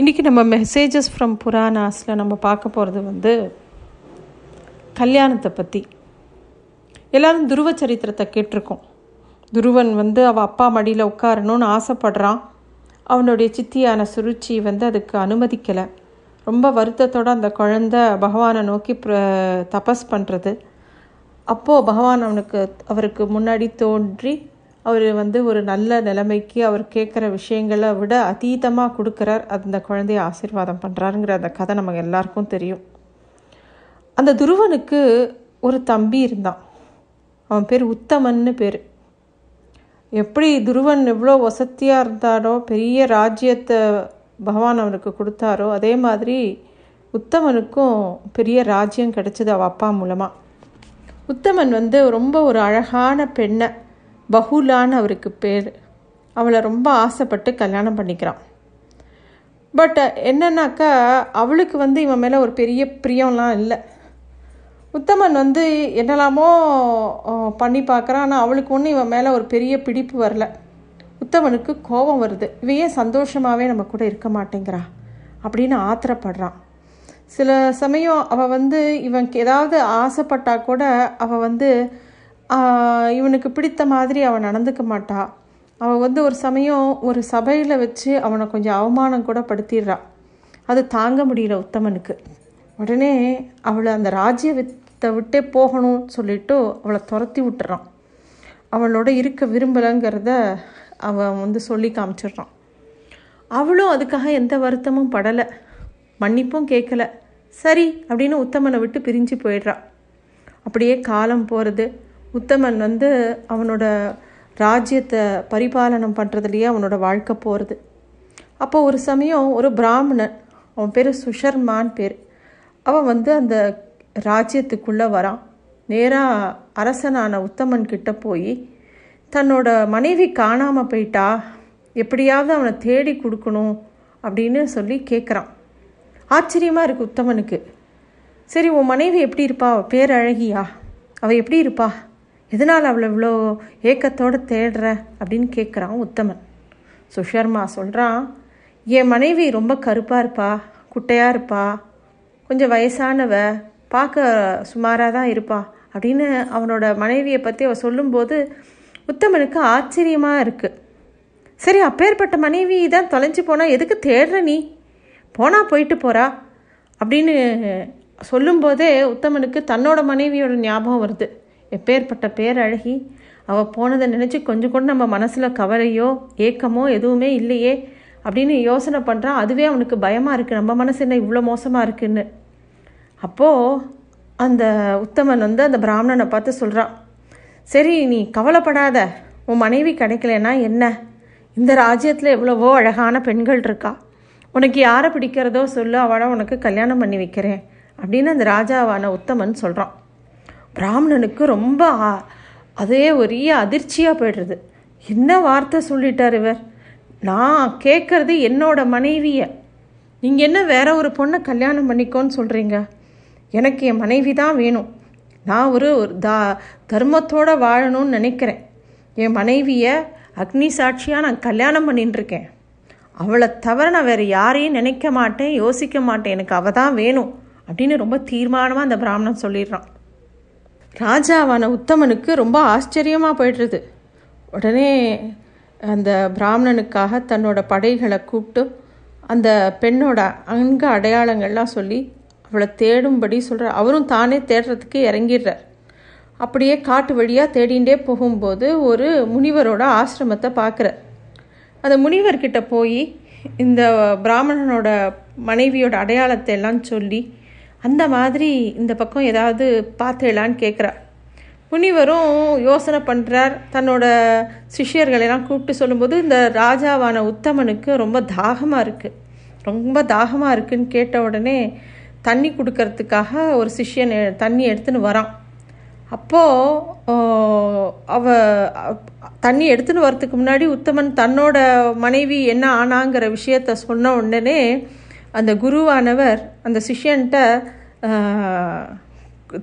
இன்றைக்கி நம்ம messages from புராணாஸில் நம்ம பார்க்க போகிறது வந்து கல்யாணத்தை பற்றி எல்லோரும் துருவ சரித்திரத்தை கேட்டிருக்கோம். துருவன் வந்து அவள் அப்பா மடியில் உட்காரணும்னு ஆசைப்படுறான். அவனுடைய சித்தியான சுருச்சி வந்து அதுக்கு அனுமதிக்கலை. ரொம்ப வருத்தத்தோடு அந்த குழந்த பகவானை நோக்கி ப்ர தபஸ் பண்ணுறது அப்போது பகவான் அவனுக்கு அவருக்கு முன்னாடி தோன்றி அவர் வந்து ஒரு நல்ல நிலைமைக்கு அவர் கேட்குற விஷயங்களை விட அதீதமாக கொடுக்குறார். அந்த குழந்தைய ஆசீர்வாதம் பண்ணுறாருங்கிற அந்த கதை நமக்கு எல்லாருக்கும் தெரியும். அந்த துருவனுக்கு ஒரு தம்பி இருந்தான். அவன் பேர் உத்தமன்னு பேர். எப்படி துருவன் எவ்வளோ வசதியாக இருந்தாரோ பெரிய ராஜ்யத்தை பகவான் அவனுக்கு கொடுத்தாரோ அதே மாதிரி உத்தமனுக்கும் பெரிய ராஜ்யம் கிடைச்சது அவள் அப்பா மூலமாக உத்தமன் வந்து ரொம்ப ஒரு அழகான பெண்ணை. பஹூலான்னு அவருக்கு பேர். அவளை ரொம்ப ஆசைப்பட்டு கல்யாணம் பண்ணிக்கிறான். பட் என்னன்னாக்கா அவளுக்கு வந்து இவன் மேலே ஒரு பெரிய பிரியம்லாம் இல்லை. உத்தமன் வந்து என்னெல்லாமோ பண்ணி பார்க்குறான். ஆனால் அவளுக்கு ஒன்றும் இவன் மேலே ஒரு பெரிய பிடிப்பு வரல. உத்தமனுக்கு கோபம் வருது. இவன் ஏன் சந்தோஷமாகவே நம்ம கூட இருக்க மாட்டேங்கிறா? அப்படின்னு ஆத்திரப்படுறான். சில சமயம் அவள் வந்து இவனுக்கு ஏதாவது ஆசைப்பட்டா கூட அவள் வந்து இவனுக்கு பிடித்த மாதிரி அவன் நடந்துக்க மாட்டா. அவள் வந்து ஒரு சமயம் ஒரு சபையில் வச்சு அவனை கொஞ்சம் அவமானம் கூட படுத்திடுறான் அது தாங்க முடியல உத்தமனுக்கு. உடனே அவளை அந்த ராஜ்யத்தை விட்டே போகணும்னு சொல்லிட்டு அவளை துரத்தி விட்டுறான். அவளோட இருக்க விரும்பலைங்கிறத அவன் வந்து சொல்லி காமிச்சிடுறான். அவளும் அதுக்காக எந்த வருத்தமும் படலை. மன்னிப்பும் கேட்கல. சரி அப்படின்னு உத்தமனை விட்டு பிரிஞ்சு போயிடுறான் அப்படியே காலம் போகிறது உத்தமன் வந்து அவனோட ராஜ்யத்தை பரிபாலனம் பண்ணுறதுலையே அவனோட வாழ்க்கை போகிறது அப்போ ஒரு சமயம் ஒரு பிராமணன் அவன் பேர் சுஷர்மான் பேர். அவன் வந்து அந்த ராஜ்யத்துக்குள்ளே வரான். நேராக அரசனான உத்தமன் கிட்ட போய் தன்னோட மனைவி காணாமல் போயிட்டா எப்படியாவது அவனை தேடி கொடுக்கணும் அப்படின்னு சொல்லி கேட்குறான் ஆச்சரியமாக இருக்குது உத்தமனுக்கு. சரி உன் மனைவி எப்படி இருப்பா? அவள் அவள் எப்படி இருப்பா? எதனால் அவளை இவ்வளோ ஏக்கத்தோடு தேடுற அப்படின்னு கேட்குறான் உத்தமன். சுஷர்மா சொல்கிறான் என் மனைவி ரொம்ப கருப்பாக இருப்பா குட்டையாக இருப்பா கொஞ்சம் வயசானவ பார்க்க சுமாராக தான் இருப்பா அப்படின்னு அவனோட மனைவியை பற்றி அவள் சொல்லும்போது உத்தமனுக்கு ஆச்சரியமாக இருக்குது சரி அப்பேற்பட்ட மனைவி தான் தொலைஞ்சு போனால் எதுக்கு தேடுற நீ? போனால் போயிட்டு போகிறா அப்படின்னு சொல்லும்போதே உத்தமனுக்கு தன்னோட மனைவியோட ஞாபகம் வருது. எப்பேற்பட்ட பேரழகி அவள் போனதை நினச்சி கொஞ்சம் கூட நம்ம மனசில் கவலையோ ஏக்கமோ எதுவுமே இல்லையே அப்படின்னு யோசனை பண்ணுறான் அதுவே அவனுக்கு பயமாக இருக்குது நம்ம மனசு என்ன இவ்வளோ மோசமாக இருக்குன்னு. அப்போது அந்த உத்தமன் வந்து அந்த பிராமணனை பார்த்து சொல்கிறான் சரி நீ கவலைப்படாத. உன் மனைவி கிடைக்கலன்னா என்ன? இந்த ராஜ்யத்தில் எவ்வளவோ அழகான பெண்கள் இருக்கா. உனக்கு யாரை பிடிக்கிறதோ சொல்லு. அவளை உனக்கு கல்யாணம் பண்ணி வைக்கிறேன். அப்படின்னு அந்த ராஜாவான உத்தமன் சொல்கிறான் பிராமணனுக்கு ரொம்ப ஆ- அதே ஒரே அதிர்ச்சியாக போய்டுறது. என்ன வார்த்தை சொல்லிட்டார் இவர்? நான் கேட்குறது என்னோட மனைவியை. நீங்கள் என்ன வேற ஒரு பொண்ணை கல்யாணம் பண்ணிக்கோன்னு சொல்கிறீங்க எனக்கு என் மனைவி தான் வேணும். நான் ஒரு ஒரு தா தர்மத்தோடு வாழணும்னு நினைக்கிறேன். என் மனைவியை அக்னி சாட்சியாக நான் கல்யாணம் பண்ணிட்டுருக்கேன் அவளை தவிர நான் வேறு யாரையும் நினைக்க மாட்டேன் யோசிக்க மாட்டேன். எனக்கு அவள் தான் வேணும் அப்படின்னு ரொம்ப தீர்மானமாக அந்த பிராமணன் சொல்லிடுறான். ராஜாவான உத்தமனுக்கு ரொம்ப ஆச்சரியமாக போயிடுறது. உடனே அந்த பிராமணனுக்காக தன்னோட படைகளை கூப்பிட்டு அந்த பெண்ணோட அங்க அடையாளங்கள்லாம் சொல்லி அவளை தேடும்படி சொல்கிறார் அவரும் தானே தேடுறதுக்கு இறங்கிடுறார். அப்படியே காட்டு வழியாக தேடிண்டே போகும்போது ஒரு முனிவரோட ஆசிரமத்தை பார்க்குறார். அந்த முனிவர்கிட்ட போய் இந்த பிராமணனோட மனைவியோட அடையாளத்தை எல்லாம் சொல்லி அந்த மாதிரி இந்த பக்கம் ஏதாவது பார்த்தேலான்னு கேட்குறா முனிவரும் யோசனை பண்ணுறார் தன்னோட சிஷ்யர்களெல்லாம் கூப்பிட்டு சொல்லும்போது இந்த ராஜாவான உத்தமனுக்கு ரொம்ப தாகமாக இருக்குது ரொம்ப தாகமாக இருக்குன்னு கேட்ட உடனே தண்ணி கொடுக்கறதுக்காக ஒரு சிஷ்யன் தண்ணி எடுத்துன்னு வரான். அப்போது அவ தண்ணி எடுத்துன்னு வரத்துக்கு முன்னாடி உத்தமன் தன்னோட மனைவி என்ன ஆனாங்கிற விஷயத்த சொன்ன உடனே அந்த குருவானவர் அந்த சிஷ்யன்ட்ட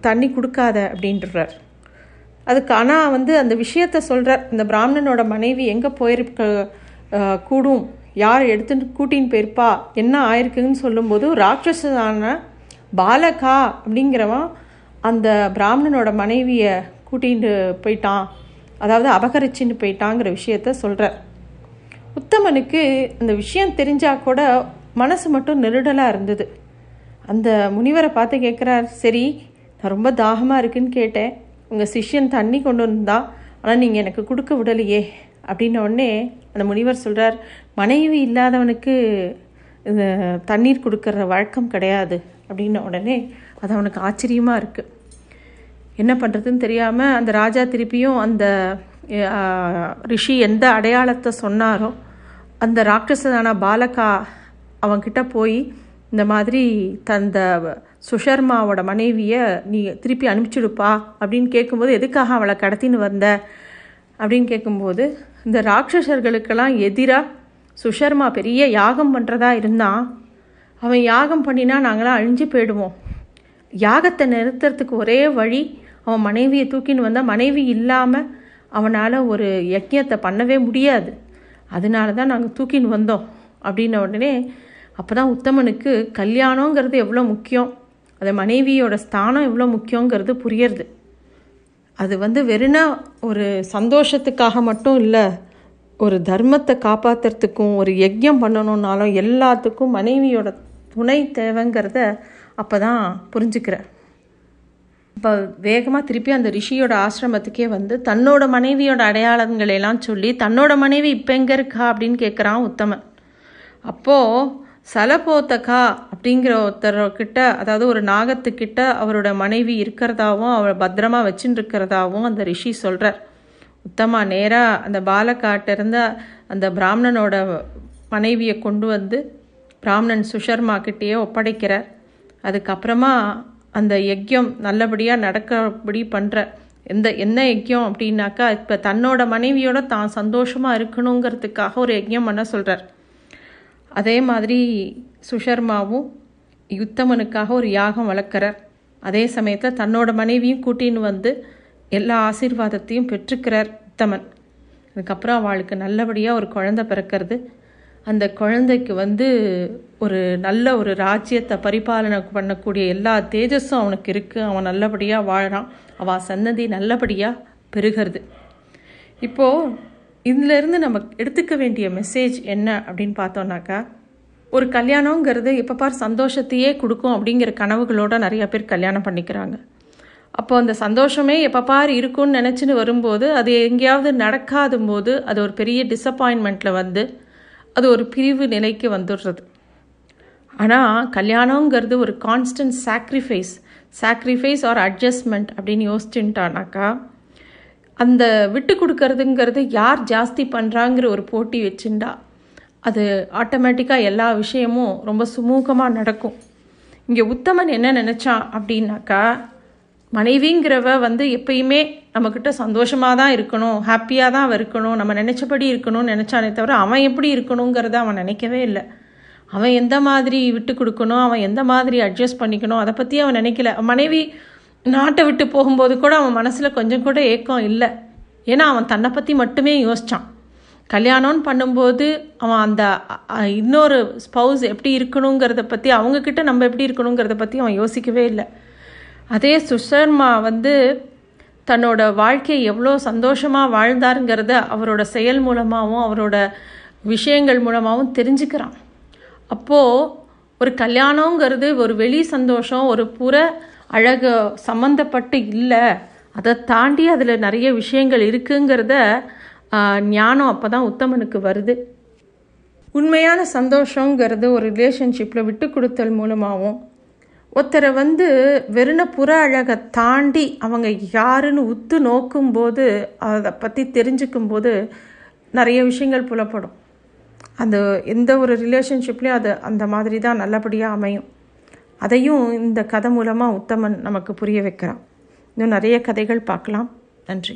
தண்ணி கொடுக்காத அப்படின்றார். அதுக்கு ஆனால் வந்து அந்த விஷயத்த சொல்கிறார் இந்த பிராமணனோட மனைவி எங்கே போயிருக்க கூடும்? யார் எடுத்துட்டு கூட்டின்னு போயிருப்பா? என்ன ஆயிருக்குன்னு சொல்லும்போது ராட்சசனான பாலகா அப்படிங்கிறவன் அந்த பிராமணனோட மனைவியை கூட்டிகிட்டு போயிட்டான். அதாவது அபகரிச்சின்னு போயிட்டாங்கிற விஷயத்த சொல்கிறார் உத்தமனுக்கு அந்த விஷயம் தெரிஞ்சால் கூட மனசு மட்டும் நெருடலாக இருந்தது. அந்த முனிவரை பார்த்து கேட்குறார் சரி நான் ரொம்ப தாகமாக இருக்குன்னு கேட்டேன். உங்கள் சிஷ்யன் தண்ணி கொண்டு வந்தா ஆனால் நீங்கள் எனக்கு கொடுக்க விடலையே. அப்படின்ன உடனே அந்த முனிவர் சொல்கிறார் மனைவி இல்லாதவனுக்கு இந்த தண்ணீர் கொடுக்குற வழக்கம் கிடையாது. அப்படின்ன உடனே அது அவனுக்கு ஆச்சரியமாக இருக்குது என்ன பண்ணுறதுன்னு தெரியாமல் அந்த ராஜா திருப்பியும் அந்த ரிஷி எந்த அடையாளத்தை சொன்னாரோ அந்த ராட்சசனான பாலகா அவன்கிட்ட போய் இந்த மாதிரி தந்த சுஷர்மாவோட மனைவியை நீ திருப்பி அனுப்பிச்சிடுப்பா அப்படின்னு கேட்கும்போது எதுக்காக அவளை கடத்தின்னு வந்த? அப்படின்னு கேட்கும்போது இந்த ராட்சசர்களுக்கெல்லாம் எதிராக சுஷர்மா பெரிய யாகம் பண்ணுறதா இருந்தான் அவன் யாகம் பண்ணினா நாங்களாம் அழிஞ்சு போயிடுவோம். யாகத்தை நிறுத்துறதுக்கு ஒரே வழி அவன் மனைவியை தூக்கின்னு வந்தால் மனைவி இல்லாமல் அவனால் ஒரு யஜ்யத்தை பண்ணவே முடியாது. அதனால தான் நாங்கள் தூக்கின்னு வந்தோம். அப்படின்ன உடனே அப்போ தான் உத்தமனுக்கு கல்யாணங்கிறது எவ்வளோ முக்கியம்? அது மனைவியோட ஸ்தானம் எவ்வளோ முக்கியங்கிறது புரியறது. அது வந்து வெறுனா ஒரு சந்தோஷத்துக்காக மட்டும் இல்லை ஒரு தர்மத்தை காப்பாற்றுறதுக்கும் ஒரு யஜ்யம் பண்ணணுன்னாலும் எல்லாத்துக்கும் மனைவியோட துணை தேவைங்கிறத அப்போ தான் புரிஞ்சுக்கிறேன் இப்போ வேகமாக திருப்பி அந்த ரிஷியோட ஆசிரமத்துக்கே வந்து தன்னோட மனைவியோட அடையாளங்களெல்லாம் சொல்லி தன்னோட மனைவி இப்போ எங்கே இருக்கா அப்படின்னு கேட்குறான் உத்தமன். அப்போது சலபோத்தகா அப்படிங்கிற ஒருத்தர்கிட்ட அதாவது ஒரு நாகத்துக்கிட்ட அவரோட மனைவி இருக்கிறதாவும் அவரை பத்திரமா வச்சுட்டு இருக்கிறதாவும் அந்த ரிஷி சொல்கிறார் உத்தமா நேராக அந்த பாலக்காட்டிருந்து அந்த பிராமணனோட மனைவியை கொண்டு வந்து பிராமணன் சுஷர்மா கிட்டேயே ஒப்படைக்கிறார். அதுக்கப்புறமா அந்த யஜ்யம் நல்லபடியாக நடக்கபடி பண்ணுற எந்த என்ன யஜ்யம் அப்படின்னாக்கா இப்போ தன்னோட மனைவியோட தான் சந்தோஷமாக இருக்கணுங்கிறதுக்காக ஒரு யஜ்யம் பண்ண சொல்கிறார் அதே மாதிரி சுஷர்மாவும் யுத்தமனுக்காக ஒரு யாகம் வளர்க்குறார். அதே சமயத்தில் தன்னோட மனைவியும் கூட்டின்னு வந்து எல்லா ஆசீர்வாதத்தையும் பெற்றுக்கிறார் உத்தமன் அதுக்கப்புறம் அவளுக்கு நல்லபடியாக ஒரு குழந்தை பிறக்கிறது. அந்த குழந்தைக்கு வந்து ஒரு நல்ல ஒரு ராஜ்யத்தை பரிபாலனை பண்ணக்கூடிய எல்லா தேஜஸும் அவனுக்கு இருக்குது அவன் நல்லபடியாக வாழறான். அவள் சன்னதி நல்லபடியாக பெருகிறது. இப்போது இதிலிருந்து நம்ம எடுத்துக்க வேண்டிய மெசேஜ் என்ன அப்படின்னு பார்த்தோம்னாக்கா ஒரு கல்யாணங்கிறது எப்போ பார் சந்தோஷத்தையே கொடுக்கும் அப்படிங்கிற கனவுகளோட நிறைய பேர் கல்யாணம் பண்ணிக்கிறாங்க. அப்போ அந்த சந்தோஷமே எப்போ பார் இருக்கும்னு நினச்சின்னு வரும்போது அது எங்கேயாவது நடக்காத போது அது ஒரு பெரிய டிசப்பாயின்மெண்ட்டில் வந்து அது ஒரு பிரிவு நிலைக்கு வந்துடுறது. ஆனால் கல்யாணங்கிறது ஒரு constant sacrifice sacrifice or adjustment அப்படின்னு யோசிச்சுட்டானாக்கா அந்த விட்டு கொடுக்கறதுங்கிறது யார் ஜாஸ்தி பண்ணுறாங்கிற ஒரு போட்டி வச்சுண்டா. அது ஆட்டோமேட்டிக்காக எல்லா விஷயமும் ரொம்ப சுமூகமாக நடக்கும். இங்கே உத்தமன் என்ன நினச்சான் அப்படின்னாக்கா மனைவிங்கிறவ வந்து எப்பயுமே நம்மக்கிட்ட சந்தோஷமாக தான் இருக்கணும் ஹாப்பியாக தான் அவன் இருக்கணும் நம்ம நினச்சபடி இருக்கணும்னு நினச்சானே தவிர அவன் எப்படி இருக்கணுங்கிறத அவன் நினைக்கவே இல்லை. அவன் எந்த மாதிரி விட்டு கொடுக்கணும் அவன் எந்த மாதிரி அட்ஜஸ்ட் பண்ணிக்கணும் அதை பற்றி அவன் நினைக்கல. மனைவி நாட்டை விட்டு போகும்போது கூட அவன் மனசில் கொஞ்சம் கூட ஏக்கம் இல்லை. ஏன்னா அவன் தன்னை பற்றி மட்டுமே யோசித்தான் கல்யாணம்னு பண்ணும்போது அவன் அந்த இன்னொரு ஸ்பவுஸ் எப்படி இருக்கணுங்கிறத பற்றி அவங்கக்கிட்ட நம்ம எப்படி இருக்கணுங்கிறத பற்றி அவன் யோசிக்கவே இல்லை. அதே சுஷர்மா வந்து தன்னோட வாழ்க்கையை எவ்வளோ சந்தோஷமாக வாழ்ந்தாருங்கிறத அவரோட செயல் மூலமாகவும் அவரோட விஷயங்கள் மூலமாகவும் தெரிஞ்சுக்கிறான். அப்போது ஒரு கல்யாணங்கிறது ஒரு வெளி சந்தோஷம் ஒரு புற அழகு சம்மந்தப்பட்டு இல்லை. அதை தாண்டி அதில் நிறைய விஷயங்கள் இருக்குங்கிறத ஞானம் அப்போ தான் உத்தமனுக்கு வருது. உண்மையான சந்தோஷங்கிறது ஒரு ரிலேஷன்ஷிப்பில் விட்டு கொடுத்தல் மூலமாகவும் ஒருத்தரை வந்து வெறுன புற அழகை தாண்டி அவங்க யாருன்னு உத்து நோக்கும்போது அதை பற்றி தெரிஞ்சுக்கும்போது நிறைய விஷயங்கள் புலப்படும். அந்த எந்த ஒரு ரிலேஷன்ஷிப்லேயும் அது அந்த மாதிரி தான் நல்லபடியாக அமையும். அதையும் இந்த கதை மூலமாக உத்தமன் நமக்கு புரிய வைக்கிறான். இன்னும் நிறைய கதைகள் பார்க்கலாம். நன்றி.